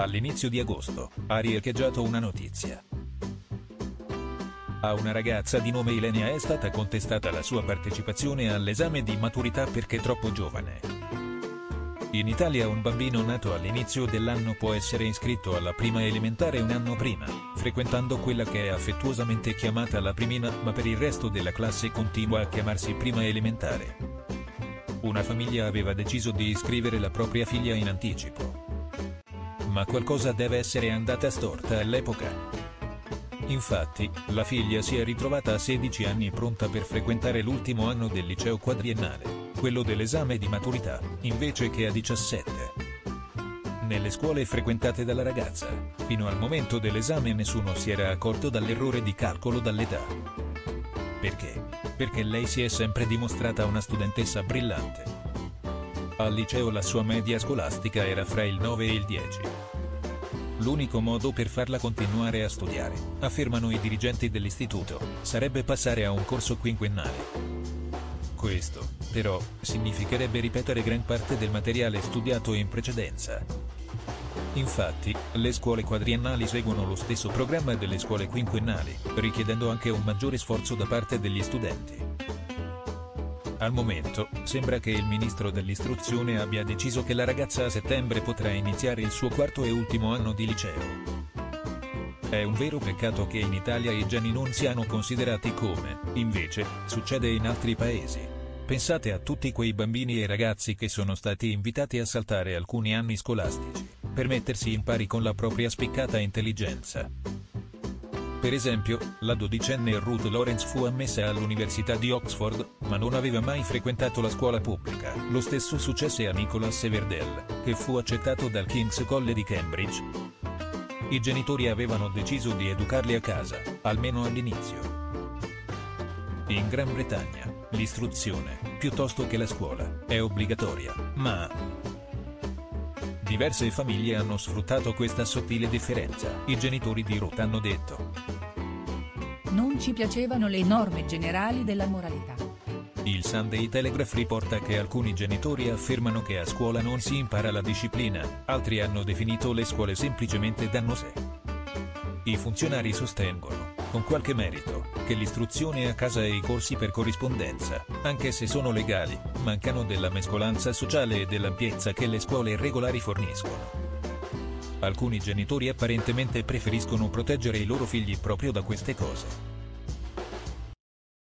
All'inizio di agosto, ha riecheggiato una notizia. A una ragazza di nome Ilenia è stata contestata la sua partecipazione all'esame di maturità perché troppo giovane. In Italia un bambino nato all'inizio dell'anno può essere iscritto alla prima elementare un anno prima, frequentando quella che è affettuosamente chiamata la primina ma per il resto della classe continua a chiamarsi prima elementare. Una famiglia aveva deciso di iscrivere la propria figlia in anticipo. Ma qualcosa deve essere andata storta all'epoca. Infatti, la figlia si è ritrovata a 16 anni pronta per frequentare l'ultimo anno del liceo quadriennale, quello dell'esame di maturità, invece che a 17. Nelle scuole frequentate dalla ragazza, fino al momento dell'esame nessuno si era accorto dall'errore di calcolo dall'età. Perché? Perché lei si è sempre dimostrata una studentessa brillante. Al liceo la sua media scolastica era fra il 9 e il 10. L'unico modo per farla continuare a studiare, affermano i dirigenti dell'istituto, sarebbe passare a un corso quinquennale. Questo, però, significherebbe ripetere gran parte del materiale studiato in precedenza. Infatti, le scuole quadriennali seguono lo stesso programma delle scuole quinquennali, richiedendo anche un maggiore sforzo da parte degli studenti. Al momento, sembra che il ministro dell'istruzione abbia deciso che la ragazza a settembre potrà iniziare il suo quarto e ultimo anno di liceo. È un vero peccato che in Italia i geni non siano considerati come, invece, succede in altri paesi. Pensate a tutti quei bambini e ragazzi che sono stati invitati a saltare alcuni anni scolastici, per mettersi in pari con la propria spiccata intelligenza. Per esempio, la dodicenne Ruth Lawrence fu ammessa all'Università di Oxford, ma non aveva mai frequentato la scuola pubblica. Lo stesso successe a Nicholas Everdell, che fu accettato dal King's College di Cambridge. I genitori avevano deciso di educarli a casa, almeno all'inizio. In Gran Bretagna, l'istruzione, piuttosto che la scuola, è obbligatoria, ma Diverse famiglie hanno sfruttato questa sottile differenza. I genitori di Ruth hanno detto. Non ci piacevano le norme generali della moralità. Il Sunday Telegraph riporta che alcuni genitori affermano che a scuola non si impara la disciplina, altri hanno definito le scuole semplicemente dannose. I funzionari sostengono, con qualche merito, che l'istruzione a casa e i corsi per corrispondenza, anche se sono legali, mancano della mescolanza sociale e dell'ampiezza che le scuole regolari forniscono. Alcuni genitori apparentemente preferiscono proteggere i loro figli proprio da queste cose.